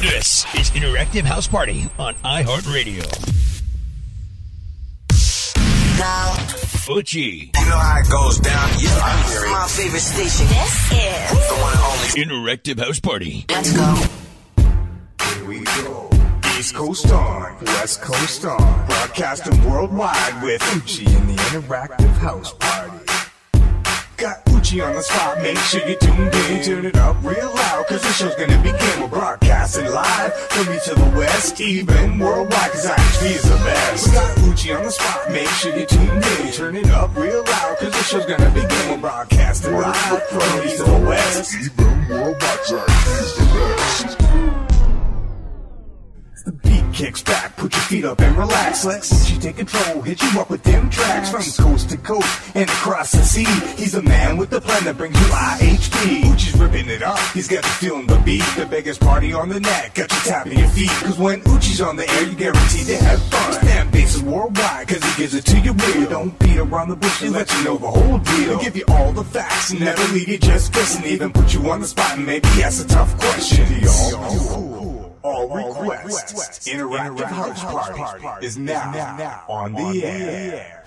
This is Interactive House Party on iHeartRadio. Now, Butchie. you know how it goes down. Yeah, this is my favorite station. This is The one and only. Interactive House Party. Let's Go. Here we go. East Coast on, West Coast on, broadcasting worldwide with eutche in the interactive house party. Got eutche on the spot, make sure you tuned in, turn it up real loud, cause the show's gonna begin. We're broadcasting live from east to the west, even worldwide, cause IHP is the best. We got eutche on the spot, make sure you tuned in, turn it up real loud, cause the show's gonna begin. We're broadcasting live from east to the west. Even worldwide, IHP is the best. The beat kicks back, put your feet up and relax. Let eutche take control, hit you up with them tracks from coast to coast and across the sea. He's the man with the plan that brings you IHP. eutche's ripping it up, he's got you feeling the beat. The biggest party on the net, got you tapping your feet. Cause when eutche's on the air, you guaranteed to have fun. Stamp bases worldwide, cause he gives it to you real. Don't beat around the bush, he let you know the whole deal. He'll give you all the facts never leave you just guessing. Even put you on the spot and maybe ask a tough question. Y'all. All requests. Interactive House Party is now on the air.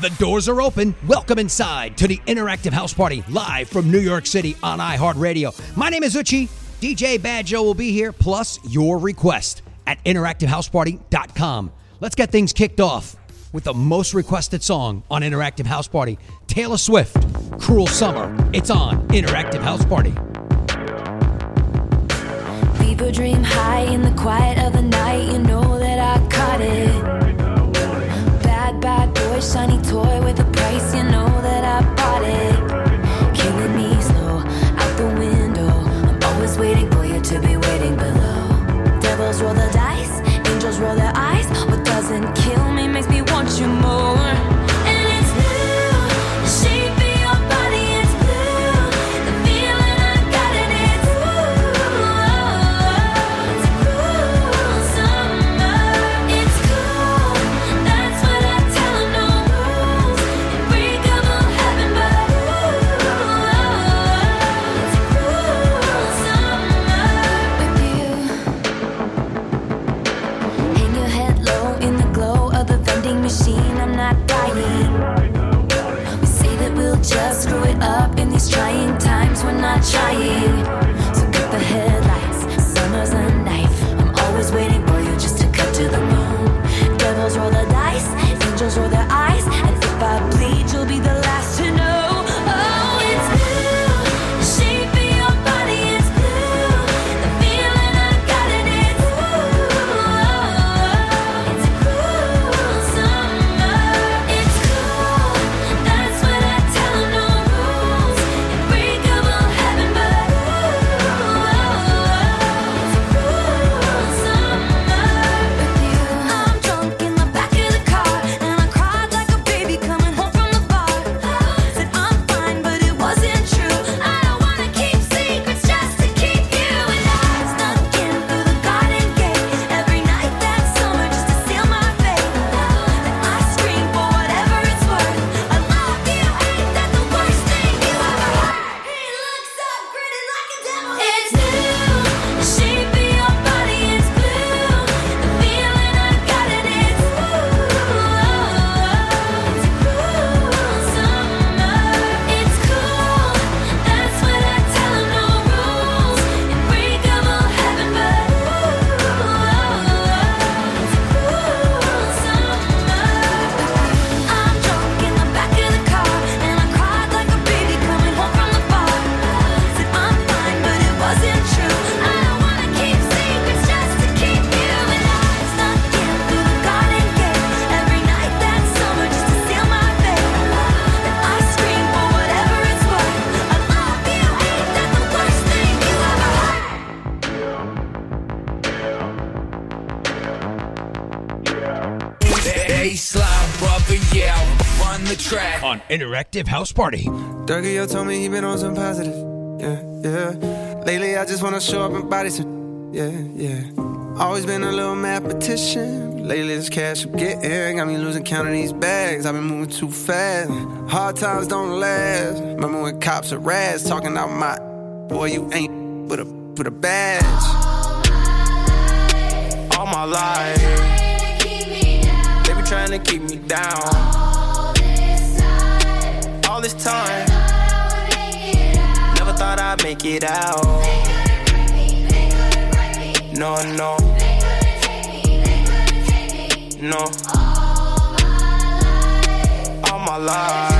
The doors are open. Welcome inside to the Interactive House Party live from New York City on iHeartRadio. My name is eutche. DJ Bad Joe will be here, plus your request at interactivehouseparty.com. Let's get things kicked off with the most requested song on Interactive House Party Taylor Swift, Cruel Summer. It's on Interactive House Party. Fever dream high in the quiet of the night. You know that I caught it. Bad, bad boy, shiny toy with a price. You know that I bought it. Trying times. We're not trying. Interactive House Party. Durkio told me he been on some positive. Yeah, yeah. Lately, I just wanna show up and body some. Yeah, yeah. Always been a little mathematician. Lately, this cash I'm getting got me losing count of these bags. I've been moving too fast. Hard times don't last. Remember when cops are rats talking out my boy, you ain't but a with a badge. All my life, they be trying to keep me down. All this time, never thought I'd make it out. No, no, no. All my life,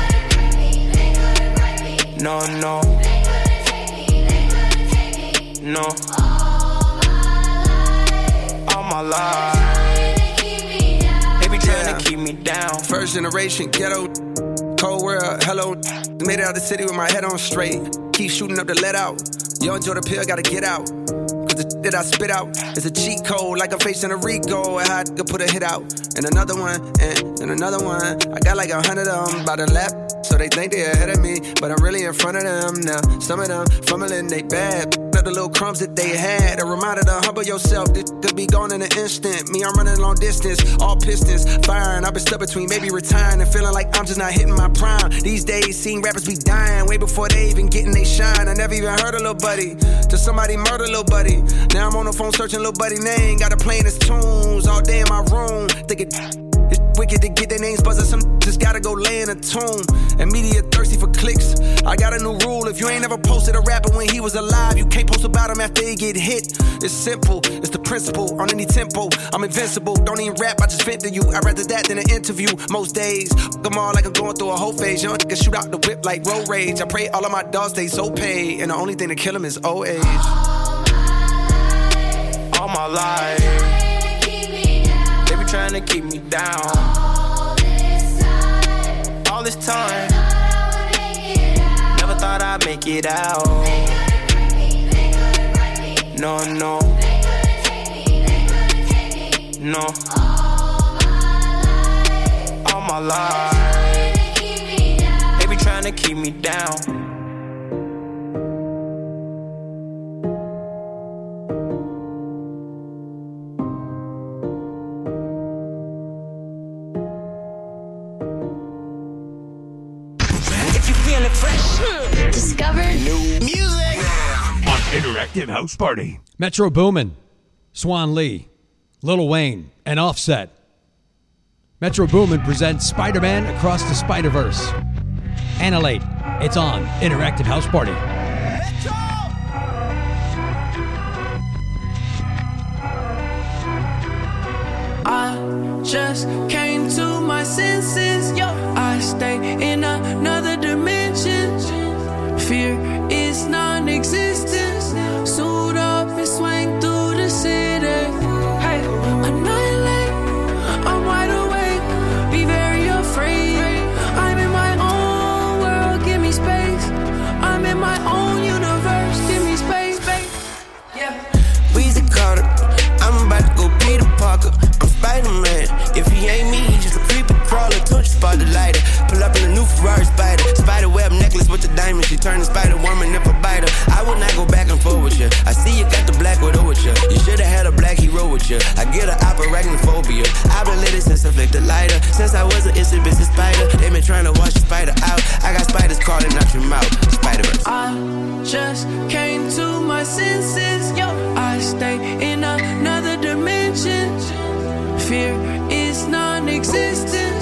No, no. They couldn't take me, they couldn't take me. No. All my life. They be trying to keep me down. First generation ghetto, cold world, hello. Made it out the city with my head on straight. Keep shooting up the let out. Yo, enjoy the pill, gotta get out. That I spit out is a cheat code, like I'm facing a Rico. I could put a hit out. And another one, and, and another one. I got like a hundred of them by the lap. So they think they ahead of me, but I'm really in front of them now. Some of them fumbling, they bad. But the little crumbs that they had, a reminder to humble yourself. This could be gone in an instant. Me, I'm running long distance, all pistons firing. I've been stuck between maybe retiring and feeling like I'm just not hitting my prime. These days, seeing rappers be dying way before they even getting they shine. I never even heard a little buddy till somebody murder little buddy. Now I'm on the phone searching little buddy name. Got to playing his tunes all day in my room. Thinking it's wicked to get their names buzzing. Some just gotta go lay in a tomb. And media thirsty for clicks. I got a new rule. If you ain't ever posted a rapper when he was alive, you can't post about him after he get hit. It's simple. It's the principle. On any tempo, I'm invincible. Don't even rap. I just vent to you. I'd rather that than an interview. Most days, them all like I'm going through a whole phase. Young nigga shoot out the whip like road rage. I pray all of my dogs stay so paid. And the only thing to kill him is old age. All my life, they be trying to keep me down. All this time, all this time. never thought I'd make it out. Me, No, no, They couldn't take me. They couldn't take Me, no. All my life. All my life, they be trying to keep me down. Fresh, new music. on Interactive House Party. Metro Boomin, Swae Lee, Lil Wayne, and Offset. Metro Boomin presents Spider Man Across the Spider Verse. Annihilate. It's on Interactive House Party. I just came to my senses. Yo, I stay in another dimension. Fear is non existent. Suit up and swing through the city. Hey, annihilate. I'm wide awake. Be very afraid. I'm in my own world. Give me space. I'm in my own universe. Give me space. space. Yeah. Weezy Carter. I'm about to go Peter Parker. I'm Spider Man. If he ain't me, he just a crawler. Touch spot the lighter. Pull up in a new Ferrari Spider. Spider web necklace with the diamond. She turn the Spider Woman if I bite her. I would not go back and forth with you. I see you got the black widow with you. You should have had a black hero with you. I get a arachnophobia. I've been lit since I flicked the lighter. Since I was an itsy bitsy spider. They been trying to wash the spider out. I got spiders crawling out your mouth. Spider Verse. I just came to my senses. Yo, I stay in another dimension. Fear is non existent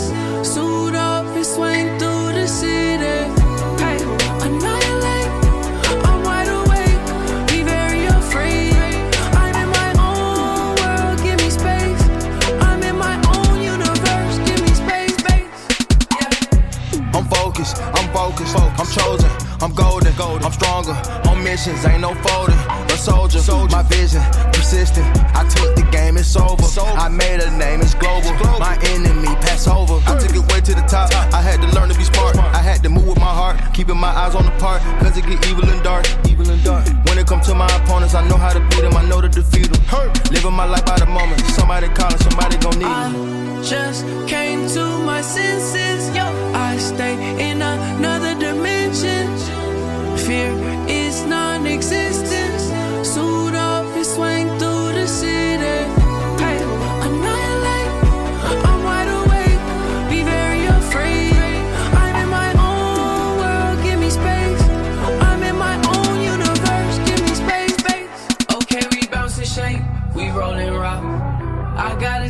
suit up and swing through the city. I'm wide awake, very afraid. I'm in my own world, give me space. I'm in my own universe, give me space, I'm focused, I'm focused, focused. I'm chosen, I'm golden, golden. I'm stronger on missions, ain't no folding. A soldier, my vision, persistent. I took the game, it's over. I made a name, it's global. global My enemy, pass over. I took it way to the top. I had to learn to be smart. I had to move with my heart, keeping my eyes on the part. Cause it get evil and dark. Evil and dark. When it come to my opponents, I know how to beat them, I know to defeat them. Living my life by the moment. Somebody calling, somebody gon' need me. Just came to my senses. Yo, I stay in another dimension. Fear is non existent.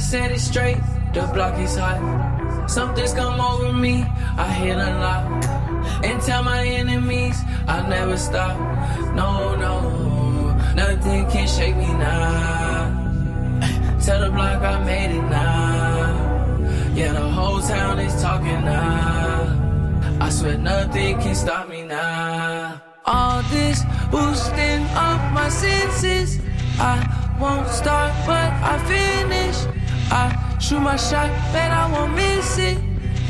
Set it straight. The block is hot. Something's come over me. I hit a lot. And tell my enemies I'll never stop. No, no, nothing can shake me now. Tell the block I made it now. Yeah, the whole town is talking now. I swear nothing can stop me now. All this boosting up my senses. I won't start, but I finish. I shoot my shot, bet I won't miss it.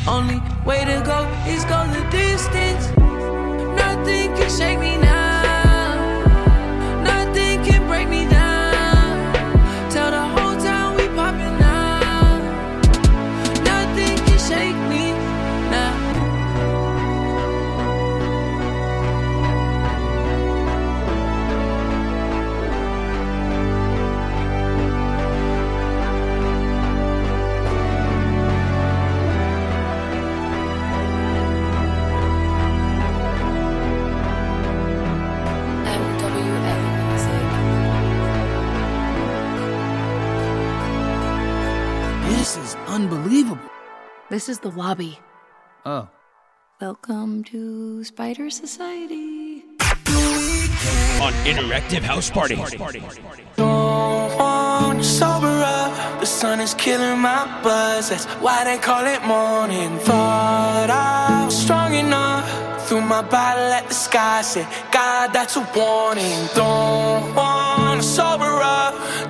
Only way to go is go the distance. Nothing can shake me now. This is the lobby. Oh. Welcome to Spider Society. On Interactive House Party. Don't wanna sober up. The sun is killing my buzz. That's why they call it morning. Thought I was strong enough. Threw my bottle at the sky. Said, God, that's a warning. Don't wanna sober up.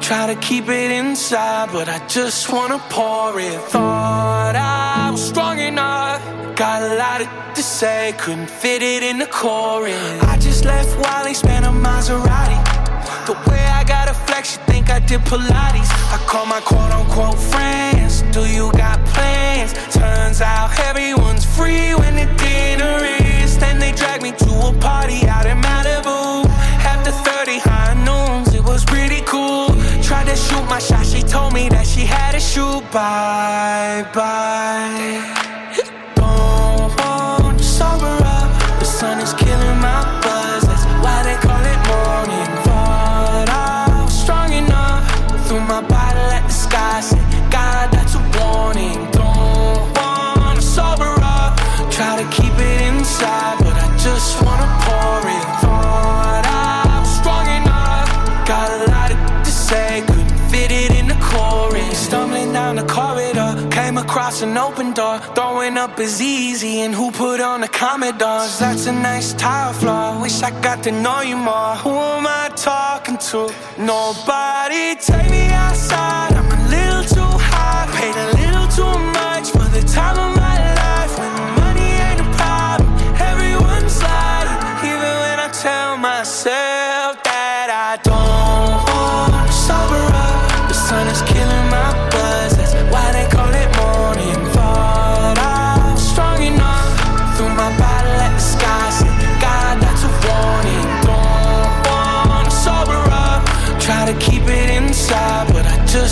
Try to keep it inside, but I just wanna pour it. Thought I was strong enough. Got a lot to say, couldn't fit it in the chorus. I just left Wally, spent a Maserati. The way I got a flex, you think I did Pilates. I call my quote unquote friends. Do you got plans? Turns out everyone's free when the dinner is. Then they drag me to a party out in Malibu. Shoot my shot, she told me that she had to shoot. Bye bye. Across an open door. Throwing up is easy, and who put on the Commodores? That's a nice tile floor. Wish I got to know you more. Who am I talking to? Nobody. Take me outside.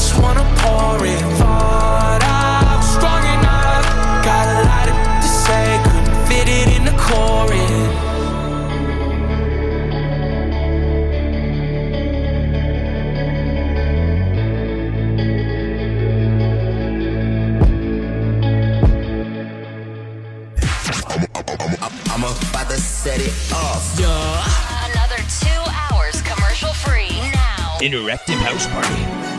Just wanna pour it. Thought I was strong enough. Got a lot to say, couldn't fit it in the chorus. I'm about to set it off. Another two hours commercial free now. Interactive House Party.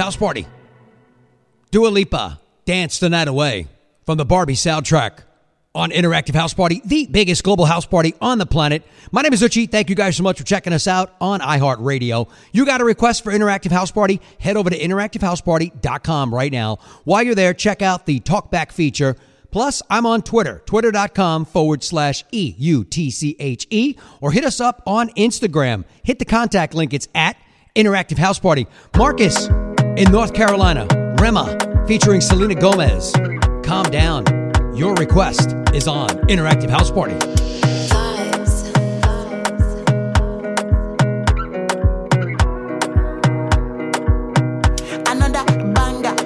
House Party. Dua Lipa, Dance the Night Away from the Barbie soundtrack on Interactive House Party, the biggest global house party on the planet. My name is eutche. Thank you guys so much for checking us out on iHeartRadio. You got a request for Interactive House Party? Head over to interactivehouseparty.com right now. While you're there, check out the talkback feature. Plus, I'm on Twitter, twitter.com forward slash E U T C H E, or hit us up on Instagram. Hit the contact link. It's at Interactive House Party. Marcus in North Carolina, Rema featuring Selena Gomez. Calm down. Your request is on Interactive House Party.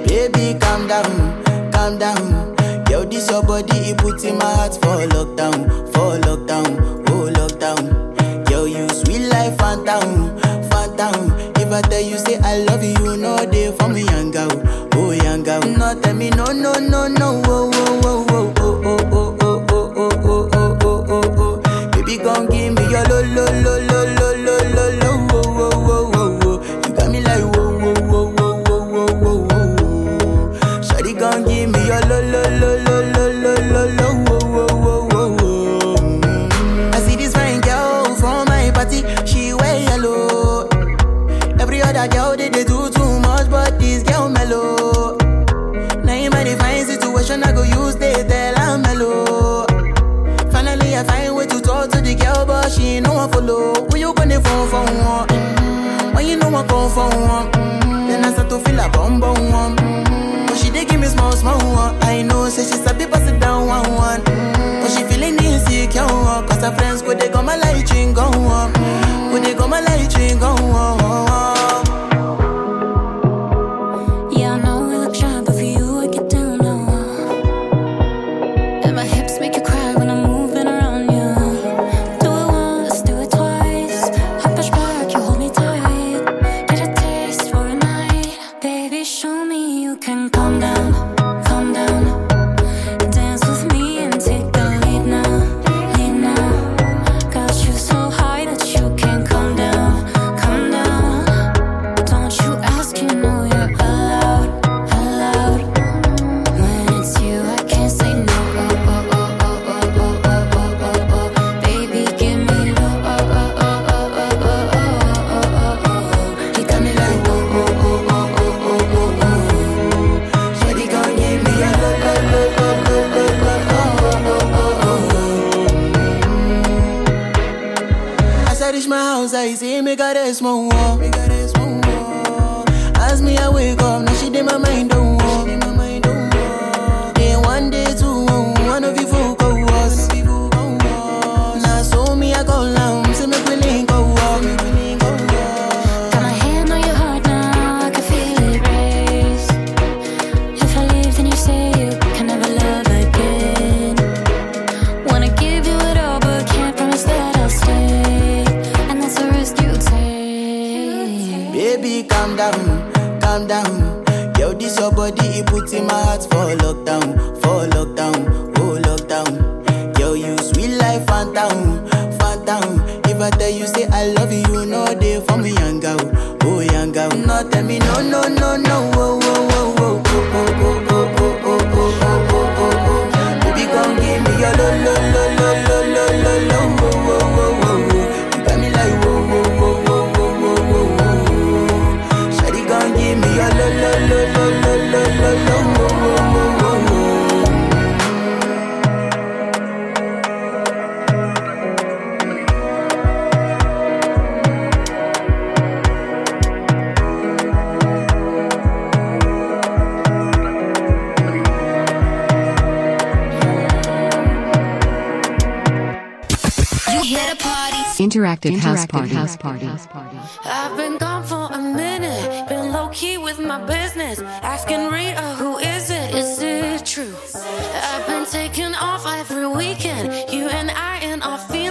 Baby, calm down, calm down. Yo, this your body, it puts in my heart for lockdown, for lockdown, oh lockdown. Yo, you sweet life, phantom, phantom. If I tell you say I love you, know they for me, young girl, oh young girl. No, tell me no, no, no, no, oh, oh, oh, oh, oh, oh, oh, oh, oh, oh, oh, oh, oh, oh, oh. Give me your lo, lo, lo, go use they tell. Finally, I find way to talk to the girl, but she ain't no one follow. Who you gonna phone for one? Mm. When you know I come for one, mm. then I start to feel a bum bum one. Mm. But she dey give me small small one. I know, say she sabi pass it down one one. Mm. But she feeling insecure, one. cause her friends go they go my light ring go on. Go they go my light ring go on. Interactive, Interactive house, party. house party. I've been gone for a minute, been low key with my business. Asking Rita, who is it? Is it true? I've been taking off every weekend. You and I and our feelings.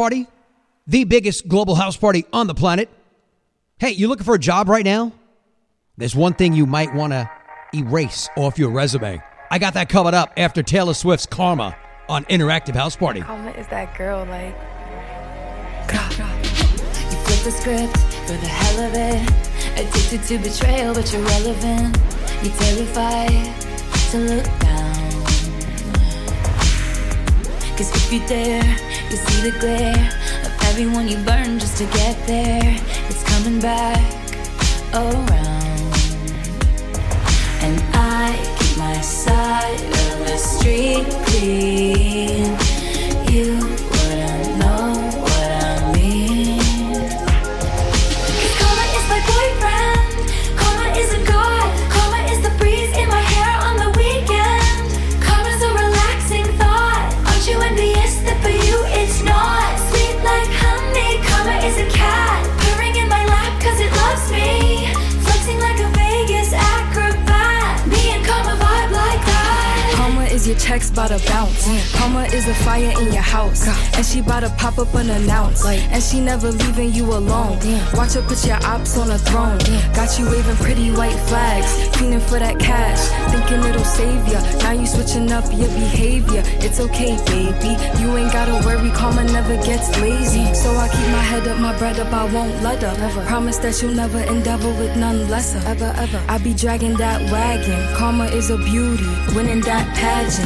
party, the biggest global house party on the planet. Hey, you looking for a job right now? There's one thing you might want to erase off your resume. I got that covered up after Taylor Swift's Karma on Interactive House Party. Karma is that girl like? You flip the script for the hell of it. Addicted to betrayal, but you're relevant. You're terrified to look down. Cause if you dare, you see the glare of everyone you burn just to get there. It's coming back around. And I keep my side of the street clean. You Mama is a cat, purring in my lap cause it loves me. Flexing like Your checks by the bounce. Karma is a fire in your house. And she bout to pop up unannounced. And she never leaving you alone. Watch her put your ops on a throne. Got you waving pretty white flags. Feeling for that cash. Thinking it'll save ya. Now you switching up your behavior. It's okay, baby. You ain't gotta worry. Karma never gets lazy. So I keep my head up, my bread up. I won't let up. Never. Promise that you'll never endeavor with none lesser. Ever, ever. I be dragging that wagon. Karma is a beauty. Winning that pageant.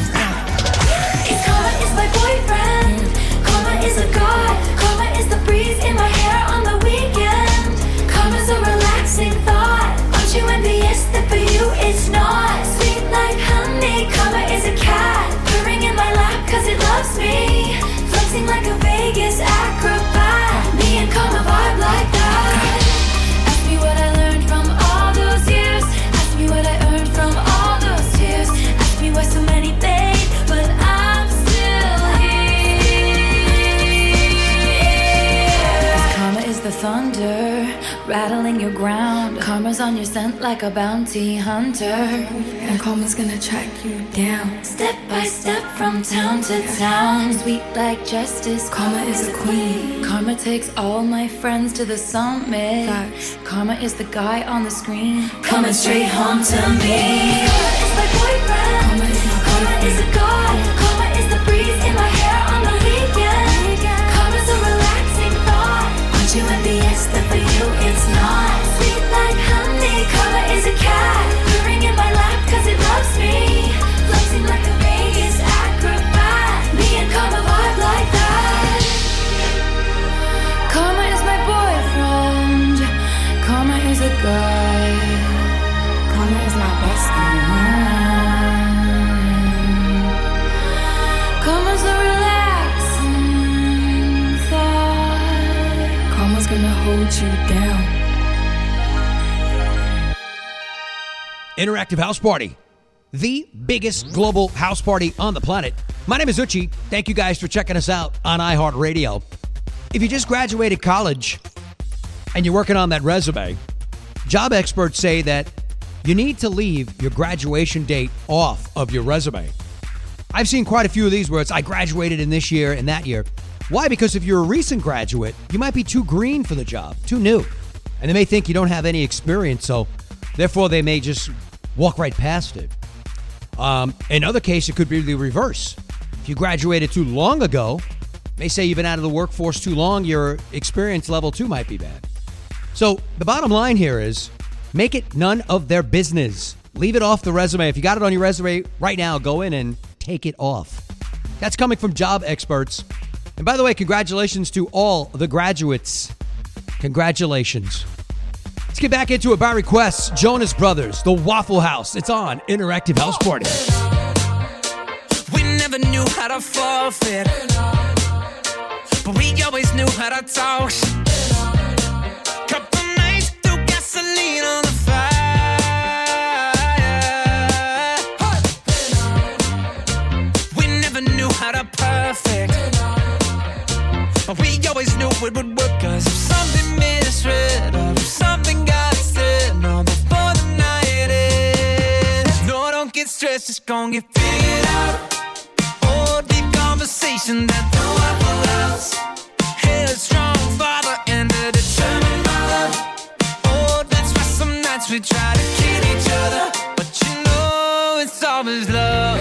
Karma is my boyfriend. Karma is a god. Karma is the breeze in my hair on the weekend. Karma's a relaxing thought. Aren't you envious that for you it's not? Sweet like honey. Karma is a cat. Purring in my lap it loves me. Flexing like a Vegas acrobat. Rattling your ground. Karma's on your scent like a bounty hunter. And karma's gonna track you down. Step by step from town to town. Sweet like justice. Karma is a queen. Karma takes all my friends to the summit. Karma is the guy on the screen. Coming straight home to me. Karma is my boyfriend. Karma is my Karma is a god. Not? Interactive House Party, the biggest global house party on the planet. My name is eutche. Thank you guys for checking us out on iHeartRadio. If you just graduated college and you're working on that resume, job experts say that you need to leave your graduation date off of your resume. I've seen quite a few of these where it's I graduated in this year and that year. Why? Because if you're a recent graduate, you might be too green for the job, too new. And they may think you don't have any experience, so therefore they may just walk right past it. Um, in other cases, it could be the reverse. If you graduated too long ago, may say you've been out of the workforce too long, your experience level too might be bad. So the bottom line here is make it none of their business. Leave it off the resume. If you got it on your resume right now, go in and take it off. That's coming from job experts. And by the way, congratulations to all the graduates. Congratulations. Let's get back into it by request. Jonas Brothers, The Waffle House. It's on Interactive House Party. We never knew how to forfeit, but we always knew how to talk. Couple nights threw gasoline on the fire. We never knew how to perfect, but we always knew it would work. Cause if something misread, if something stressed, it's gonna get figured out. Oh, deep conversation that the Waffle House. Headstrong father and a determined mother. Oh, that's why some nights we try to kill each other, but you know it's always love.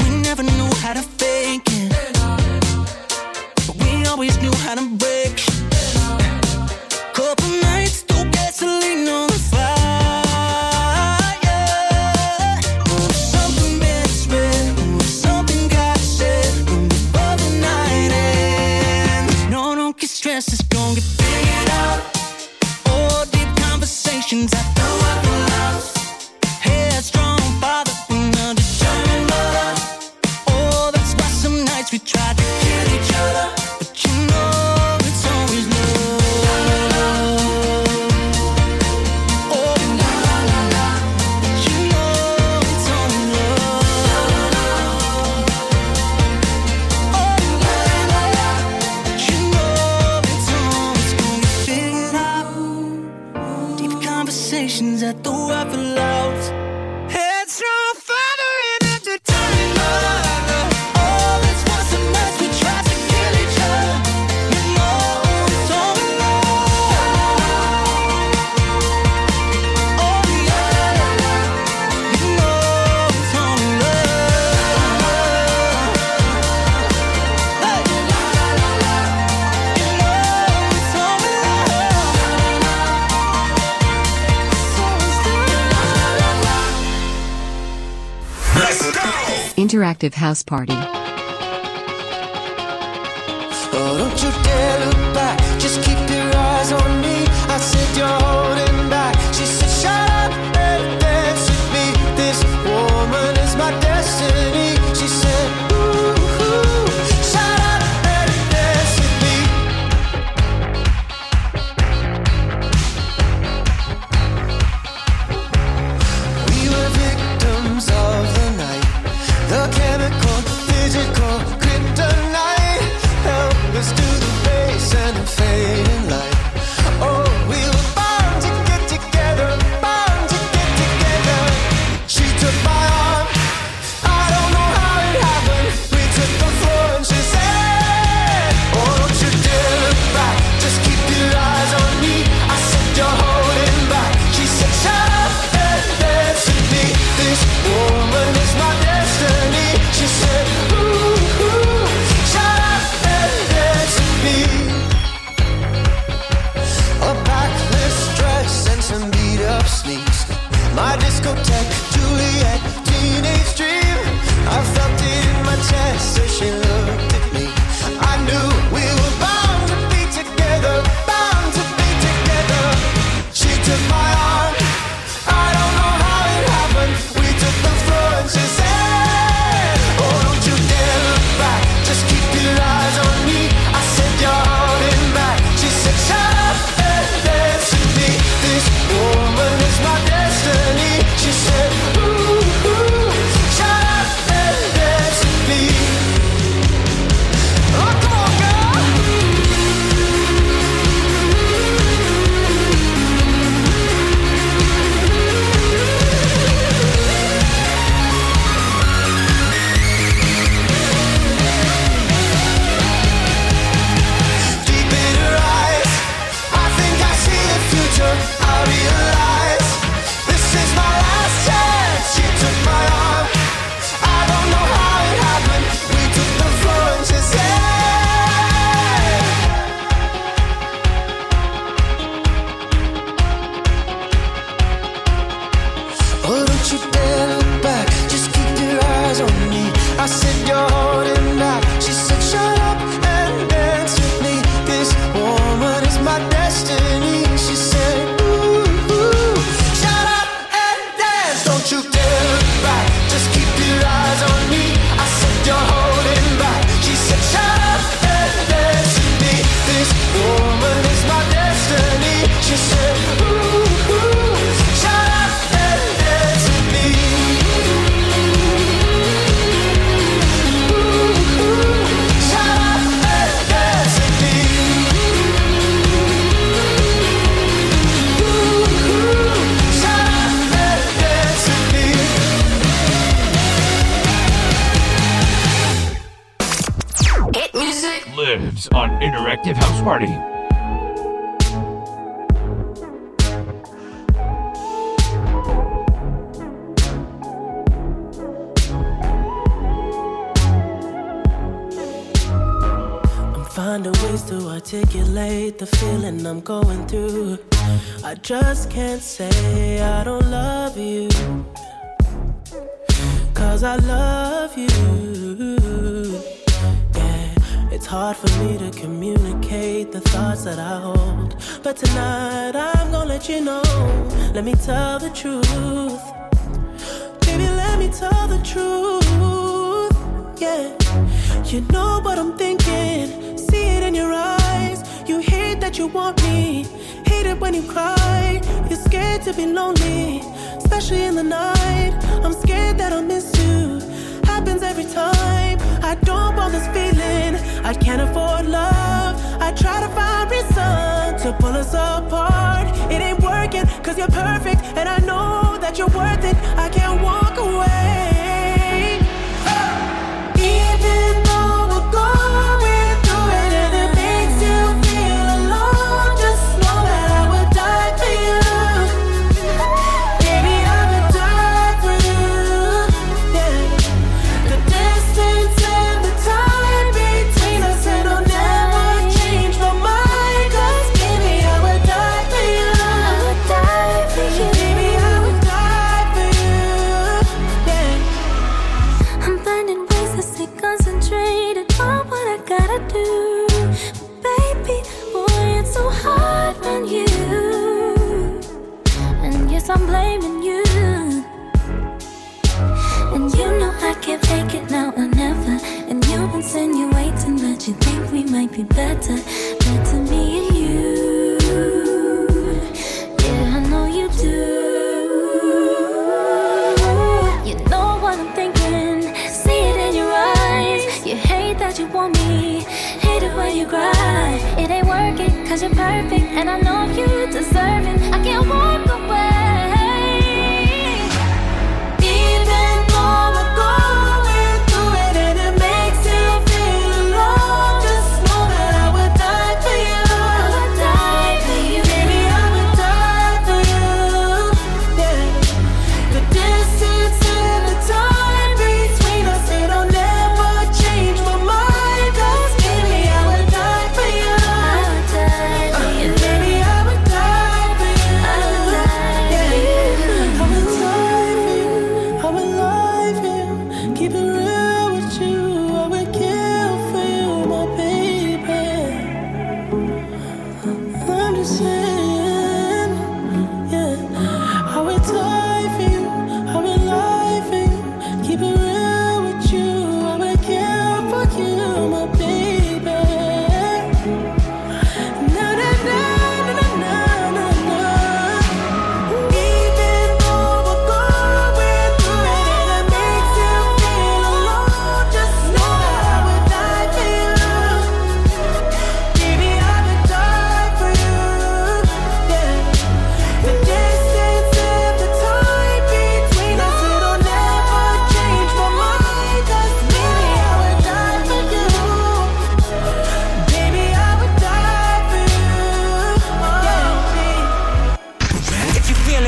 We never knew how to fake it, but we always knew how to break. Couple gonna get figured out. Oh, deep conversations at the Interactive House Party. Oh,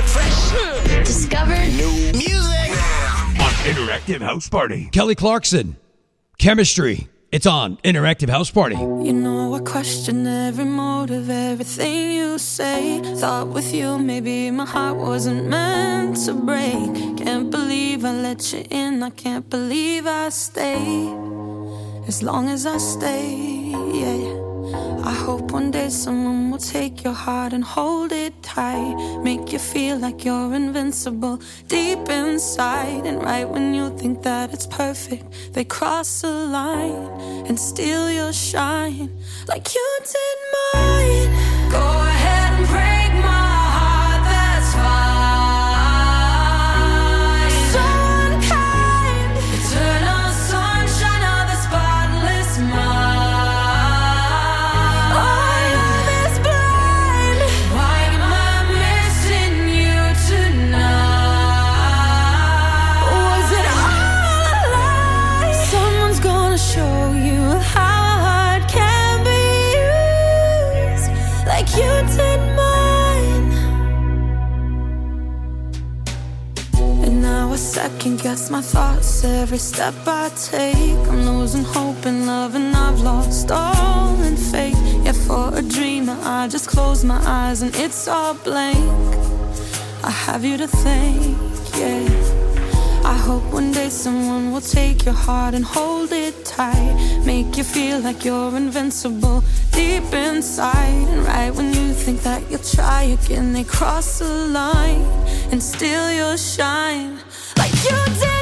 it fresh, hmm. discover new music on Interactive House Party. Kelly Clarkson, Chemistry. It's on Interactive House Party. You know, I question every motive, everything you say. Thought with you, maybe my heart wasn't meant to break. Can't believe I let you in, I can't believe I stay. As long as I stay, yeah. I hope one day someone will take your heart and hold it tight. Make you feel like you're invincible deep inside. And right when you think that it's perfect, they cross the line and steal your shine. Like you did mine. Second guess my thoughts every step I take. I'm losing hope in love and I've lost all in faith. Yeah, for a dreamer, I just close my eyes and it's all blank. I have you to thank, yeah. I hope one day someone will take your heart and hold it tight. Make you feel like you're invincible deep inside. And right when you think that you'll try again, they cross the line and steal your shine. You did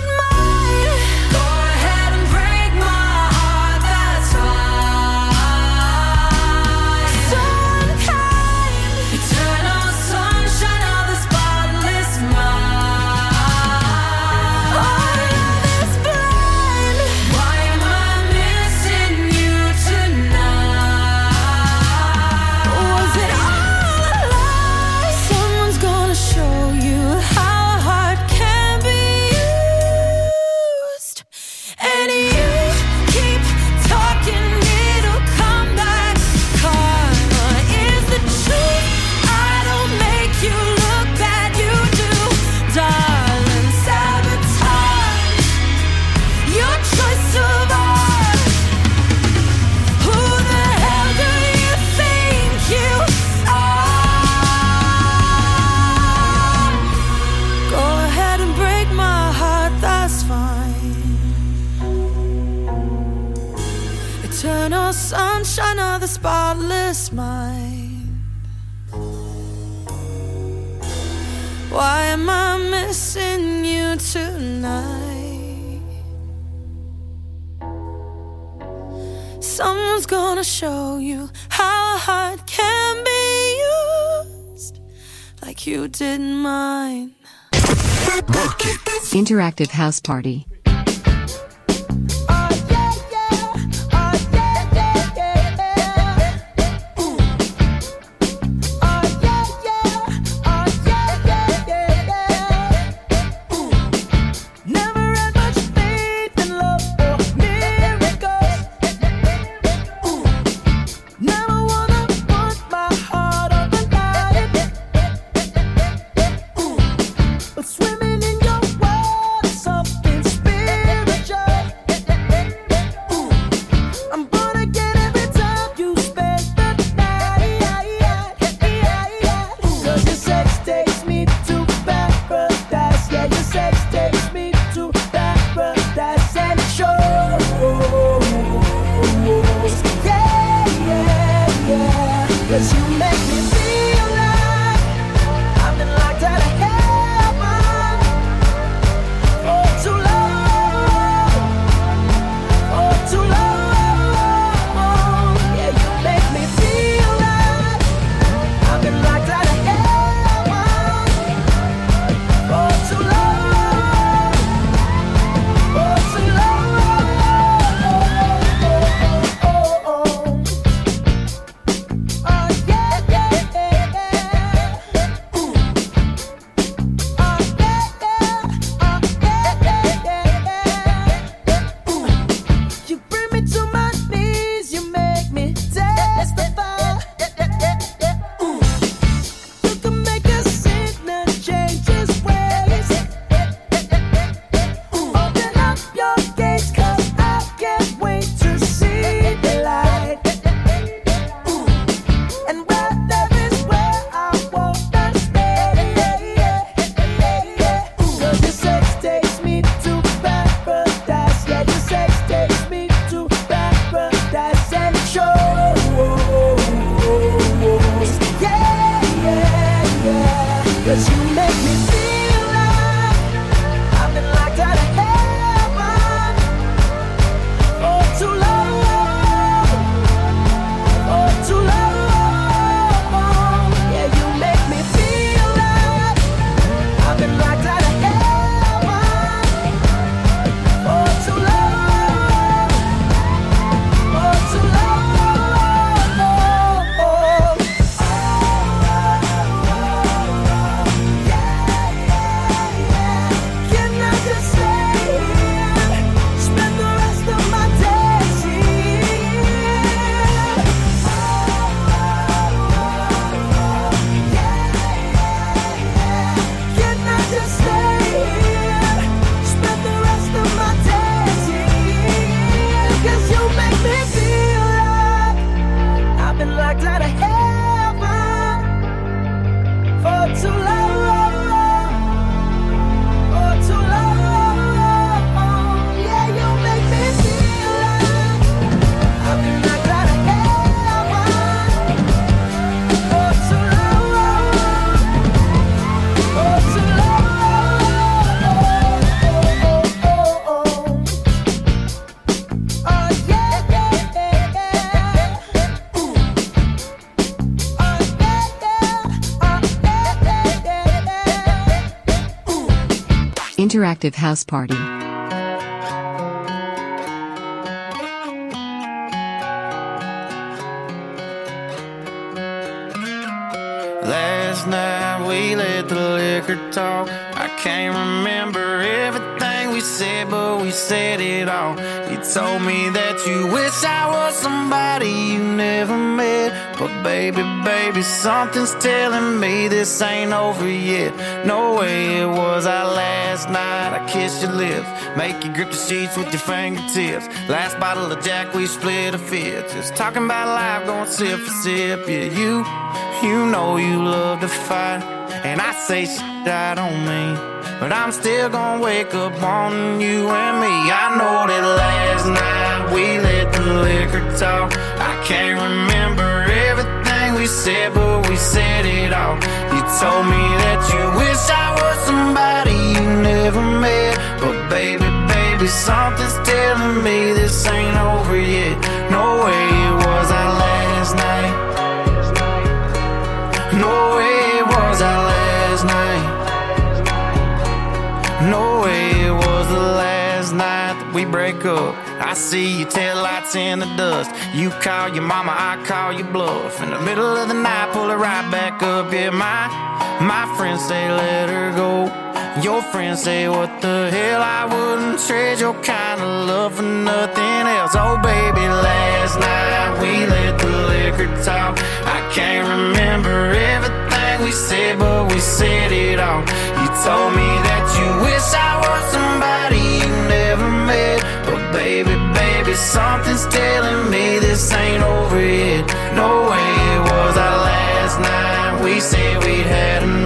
sunshine of the spotless mind. Why am I missing you tonight? Someone's gonna show you how a heart can be used like you did mine. Interactive House Party. Interactive House Party. Last night we let the liquor talk. I can't remember everything we said, but we said it all. You told me that you wish I was somebody you never met. But baby, baby, something's telling me this ain't over yet. No way it was last kissed your lips, make you grip the sheets with your fingertips. Last bottle of Jack, we split a fifth. Just talking about life, going sip for sip. Yeah, you, you know you love to fight. And I say shit I don't mean. But I'm still gonna wake up on you and me. I know that last night we let the liquor talk. I can't remember everything we said, but we said it all. You told me that you wish I was somebody never met. But baby, baby, something's telling me this ain't over yet. No way it was our last night. No way it was our last night. No way it was the last night that we break up. I see your taillights in the dust. You call your mama, I call your bluff. In the middle of the night, pull it right back up. Yeah, my my friends say let her go. Your friends say what the hell? I wouldn't trade your kind of love for nothing else. Oh baby, last night we let the liquor talk. I can't remember everything we said, but we said it all. You told me that you wish I was somebody you never met. But baby, baby, something's telling me this ain't over yet. No way it was our last night. We said we'd had enough.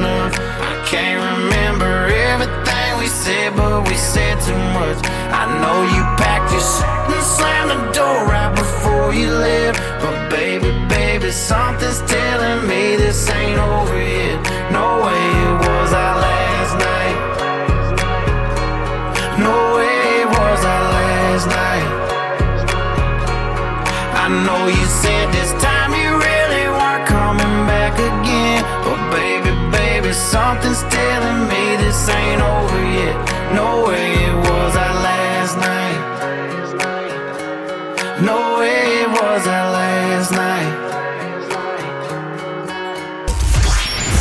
But we said too much. I know you packed your shit and slammed the door right before you left. But baby, baby, something's telling me this ain't over yet. No way it was our last night. No way it was our last night. I know you said this time you really weren't coming back again. But baby, baby, something's telling me this ain't over yet. No way it was our last night. No way it was our last night.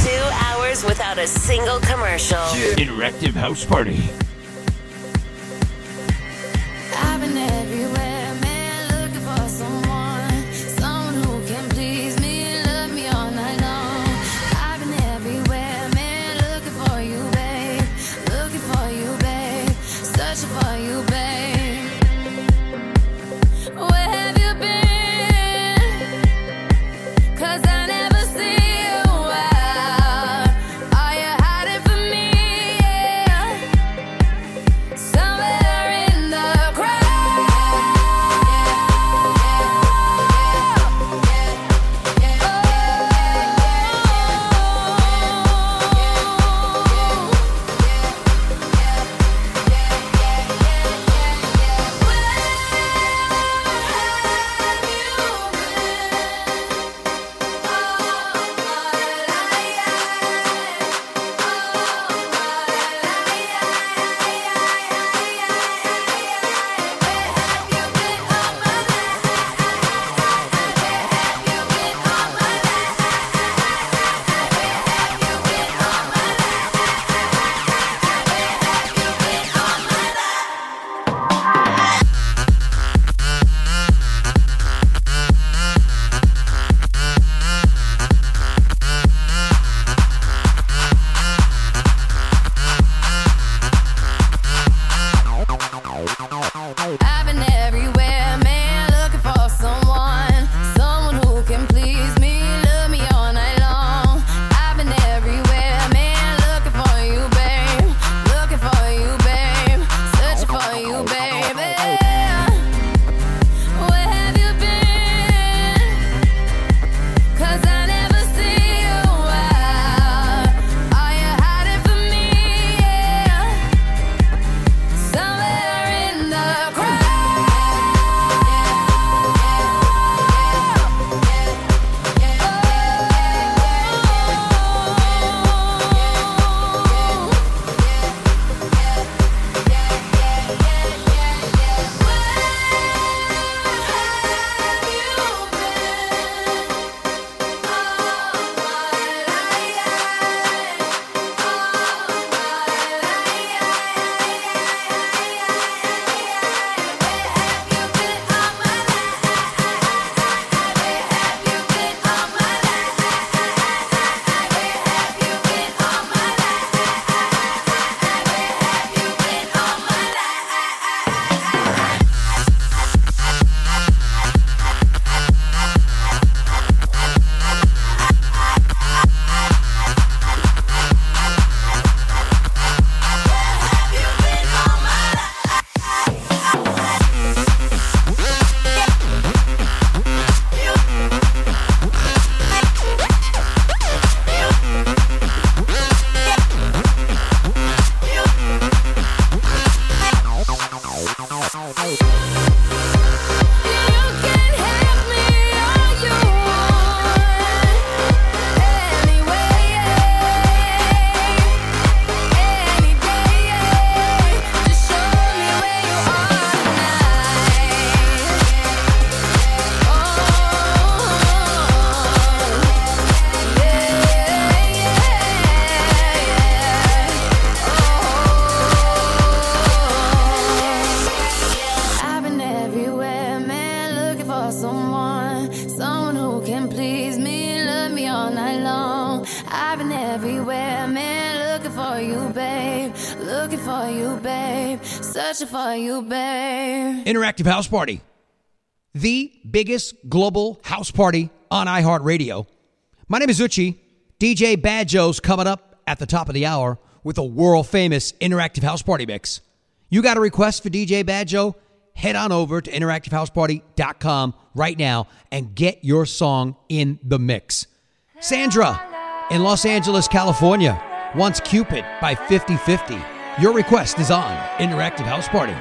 Two hours without a single commercial. Interactive House Party. I've been everywhere, House Party, the biggest global house party on iHeartRadio. My name is eutche. DJ BadJoe's coming up at the top of the hour with a world famous Interactive House Party mix. You got a request for DJ BadJoe? Head on over to interactivehouseparty.com right now and get your song in the mix. Sandra in Los Angeles, California wants Cupid by 50 50. Your request is on Interactive House Party.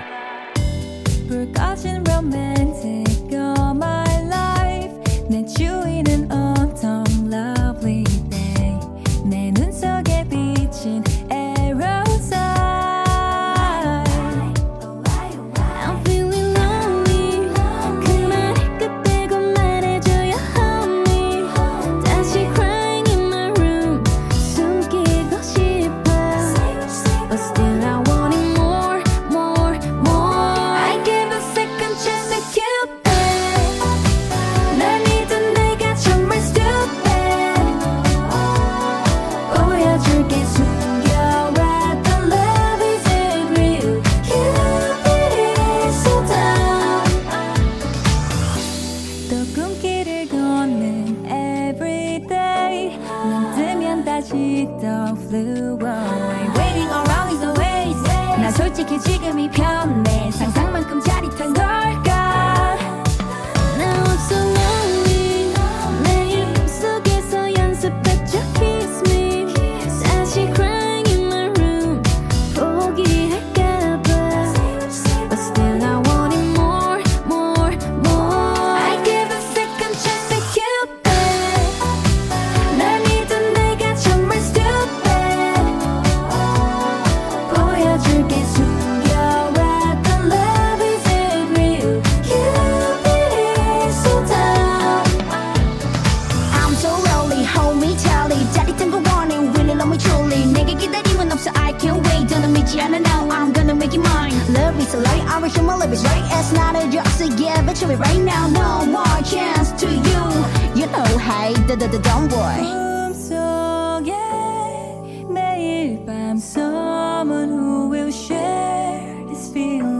it's right, it's not a job to give it to me right now. No more chance to you. You know, hey, d -d -d don't worry. 꿈속에 I'm someone who will share this feeling.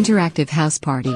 interactive house party.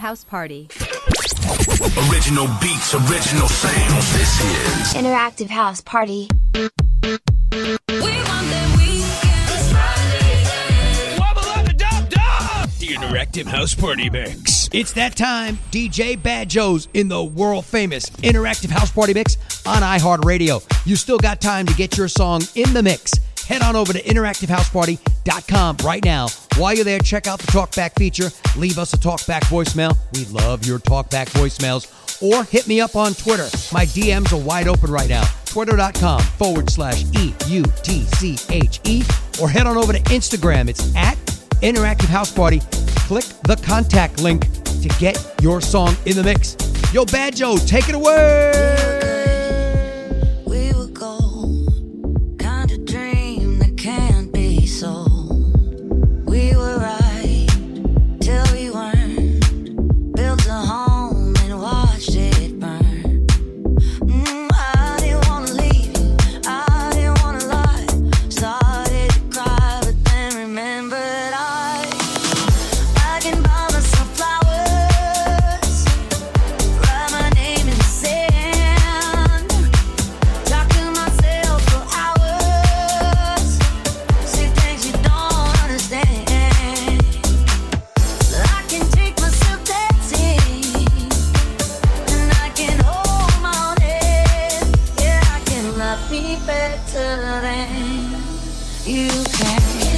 House Party. Original beats, original sounds. This is Interactive House Party. Interactive House Party Mix. It's that time. DJ BadJoe's in the world famous Interactive House Party Mix on iHeartRadio. You still got time to get your song in the mix. Head on over to Interactive House Party talkback.com right now. While you're there, check out the talkback feature. Leave us a talkback voicemail. We love your talkback voicemails. Or hit me up on Twitter. My DMs are wide open right now. Twitter.com forward slash E U T C H E. Or head on over to Instagram. It's at Interactive House Party. Click the contact link to get your song in the mix. Yo, BadJoe, take it away. be better than you can.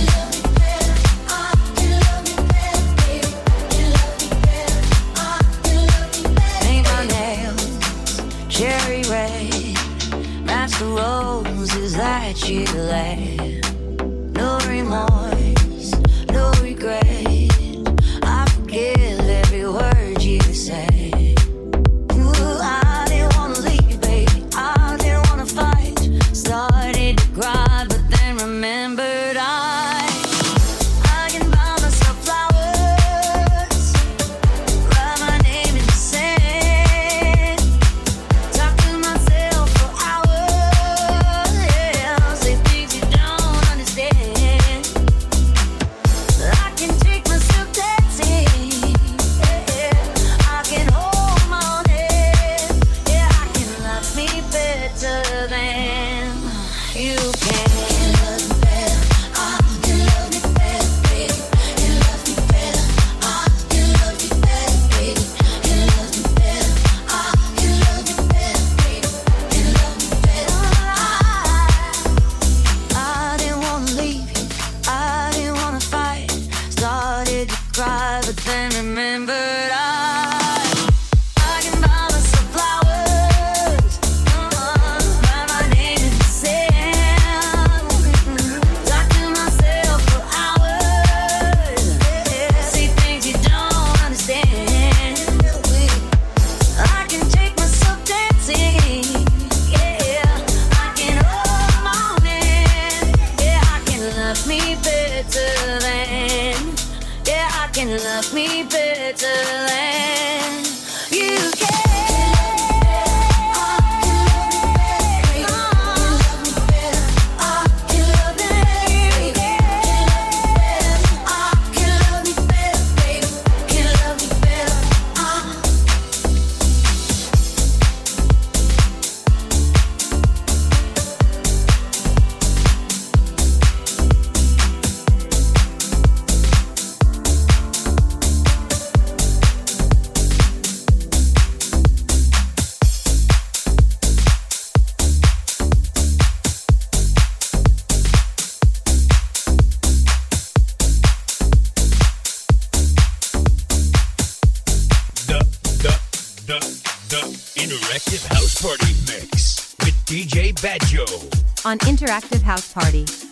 On Interactive House Party.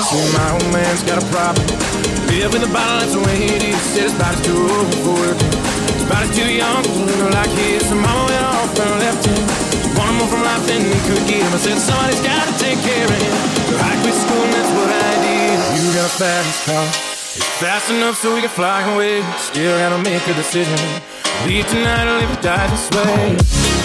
See, my old man's got a problem. Live in the bottle, that's the way it is. Said his body's too old for work. His body's too young to look like his. So mama went off and left him. She wanted more from life than he could give. I said, somebody's got to take care of him. I quit school and that's what I did. You got a fast car. It's fast enough so we can fly away. Still gotta make a decision. Leave tonight or live or die this way.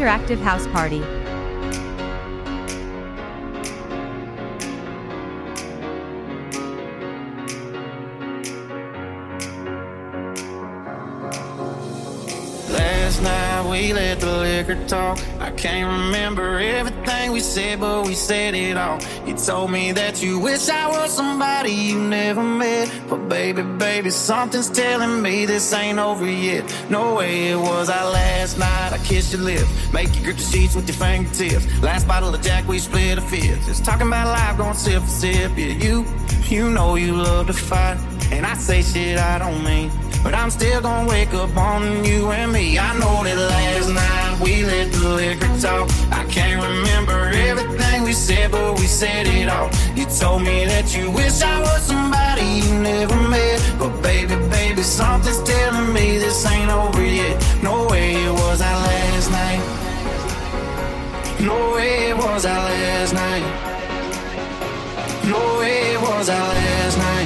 Interactive House Party. Last night we let the liquor talk. I can't remember everything we said, but we said it all. Told me that you wish I was somebody you never met. But baby, baby, something's telling me this ain't over yet. No way it was our last night. I kissed your lips, make you grip the sheets with your fingertips. Last bottle of Jack, we split a fifth. Just talking about life, going sip for sip. Yeah, you, you know you love to fight. And I say shit I don't mean. But I'm still gonna wake up on you and me. I know that last night we let the liquor talk. I can't remember everything we said, but we said it all. You told me that you wish I was somebody you never met. But baby, baby, something's telling me this ain't over yet. No way it was our last night. No way it was our last night. No way it was our last night.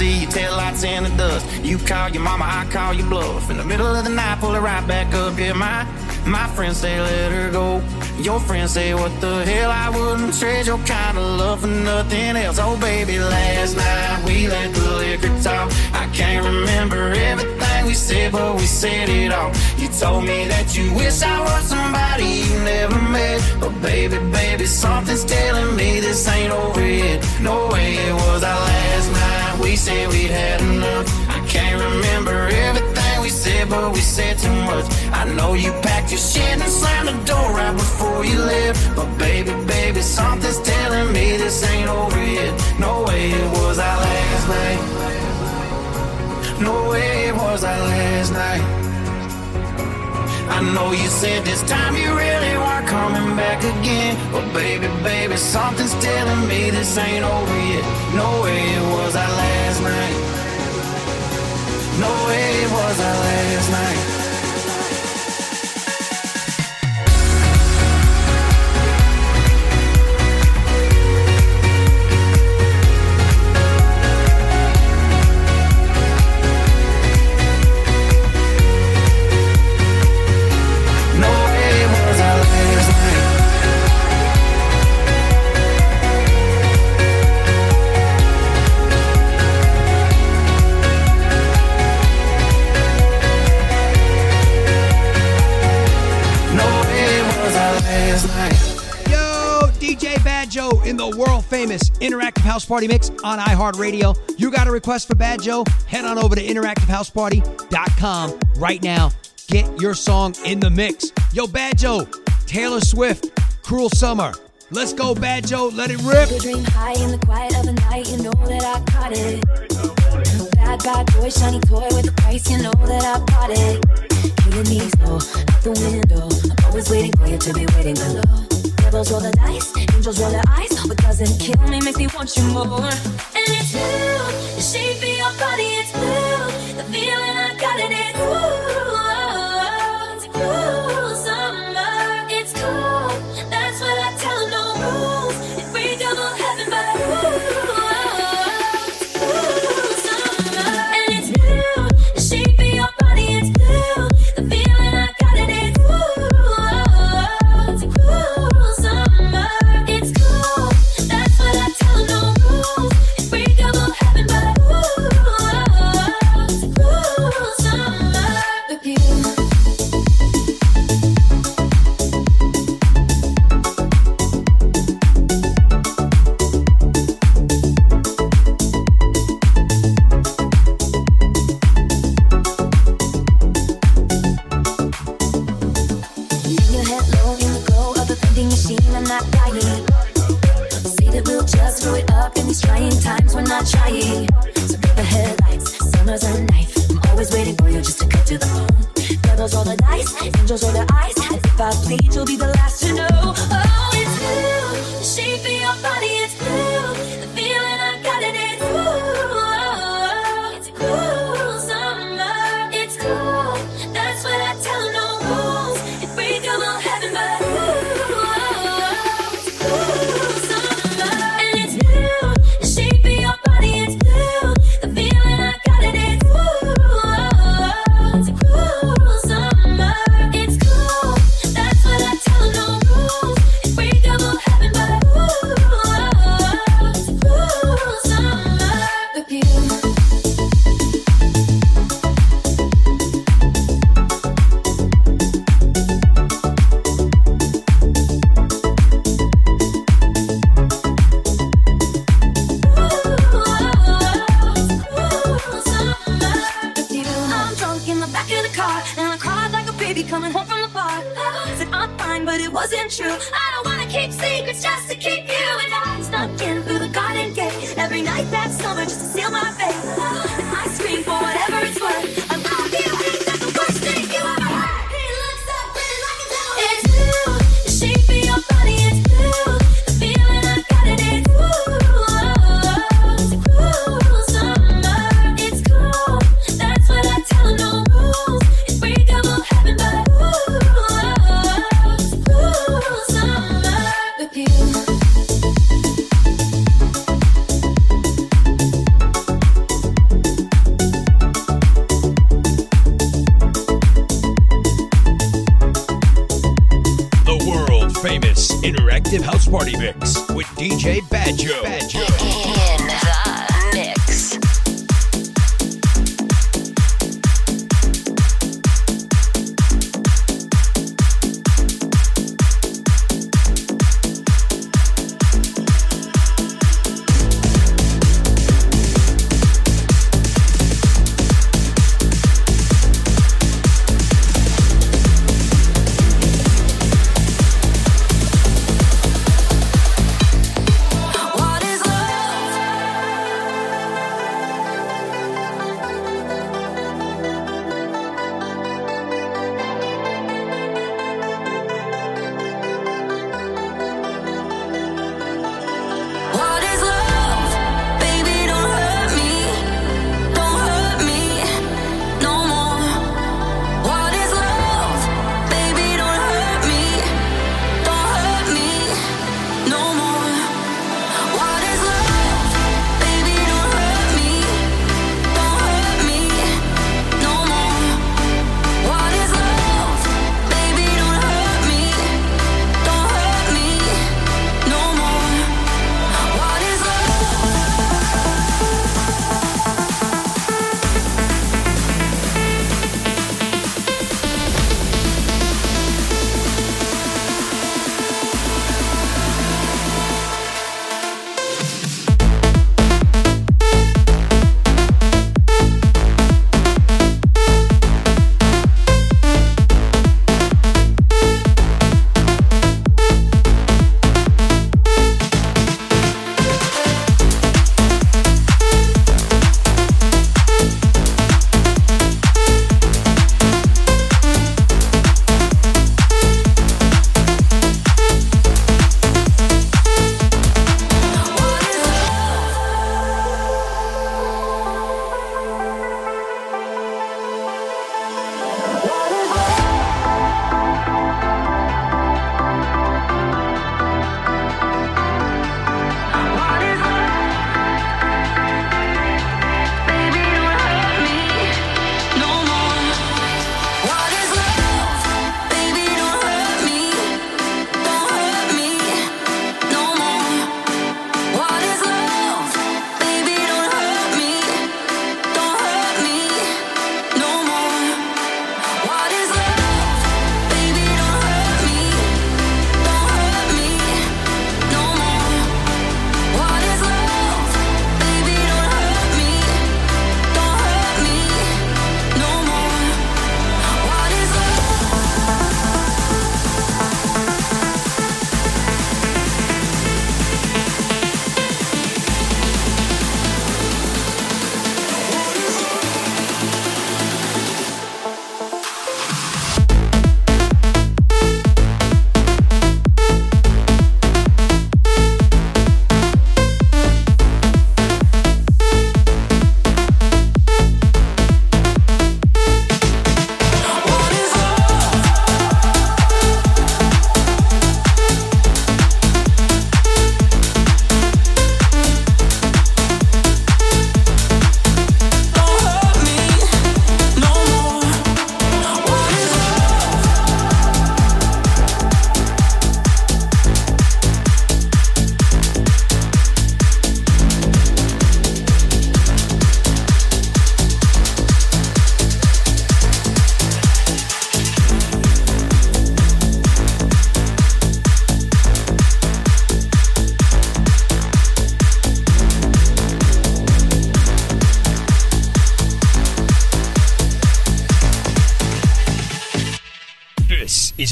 See your taillights in the dust. You call your mama, I call your bluff. In the middle of the night, pull her right back up. Yeah, my my friends say let her go. Your friends say what the hell? I wouldn't trade your kind of love for nothing else. Oh baby, last night we let the liquor talk. I can't remember everything we said, but we said it all. You told me that you wish I was somebody you never met. But baby, baby, something's telling me this ain't over yet. No way it was our last night. We said we'd had enough. I can't remember everything we said, but we said too much. I know you packed your shit and slammed the door right before you left. But baby, baby, something's telling me this ain't over yet. No way it was our last night. No way it was our last night. I know you said this time you really weren't coming back again. But baby, baby, something's telling me this ain't over yet. No way it was our last night. No way it was our last night. House Party Mix on iHeartRadio. You got a request for BadJoe? Head on over to interactivehouseparty.com right now. Get your song in the mix. Yo, BadJoe, Taylor Swift, Cruel Summer. Let's go, BadJoe. Let it rip. Dream high in the quiet of the night, you know that I caught it. Bad, bad boy, shiny toy with the price, you know that I bought it. Killing me slow, out the window. I'm always waiting for you to be waiting below. Devils roll the dice, angels roll their eyes. What doesn't kill me makes me want you more. And it's you, the shape of your body, it's blue. The feeling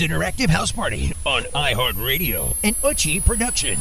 Interactive House Party on iHeartRadio, an eutche production.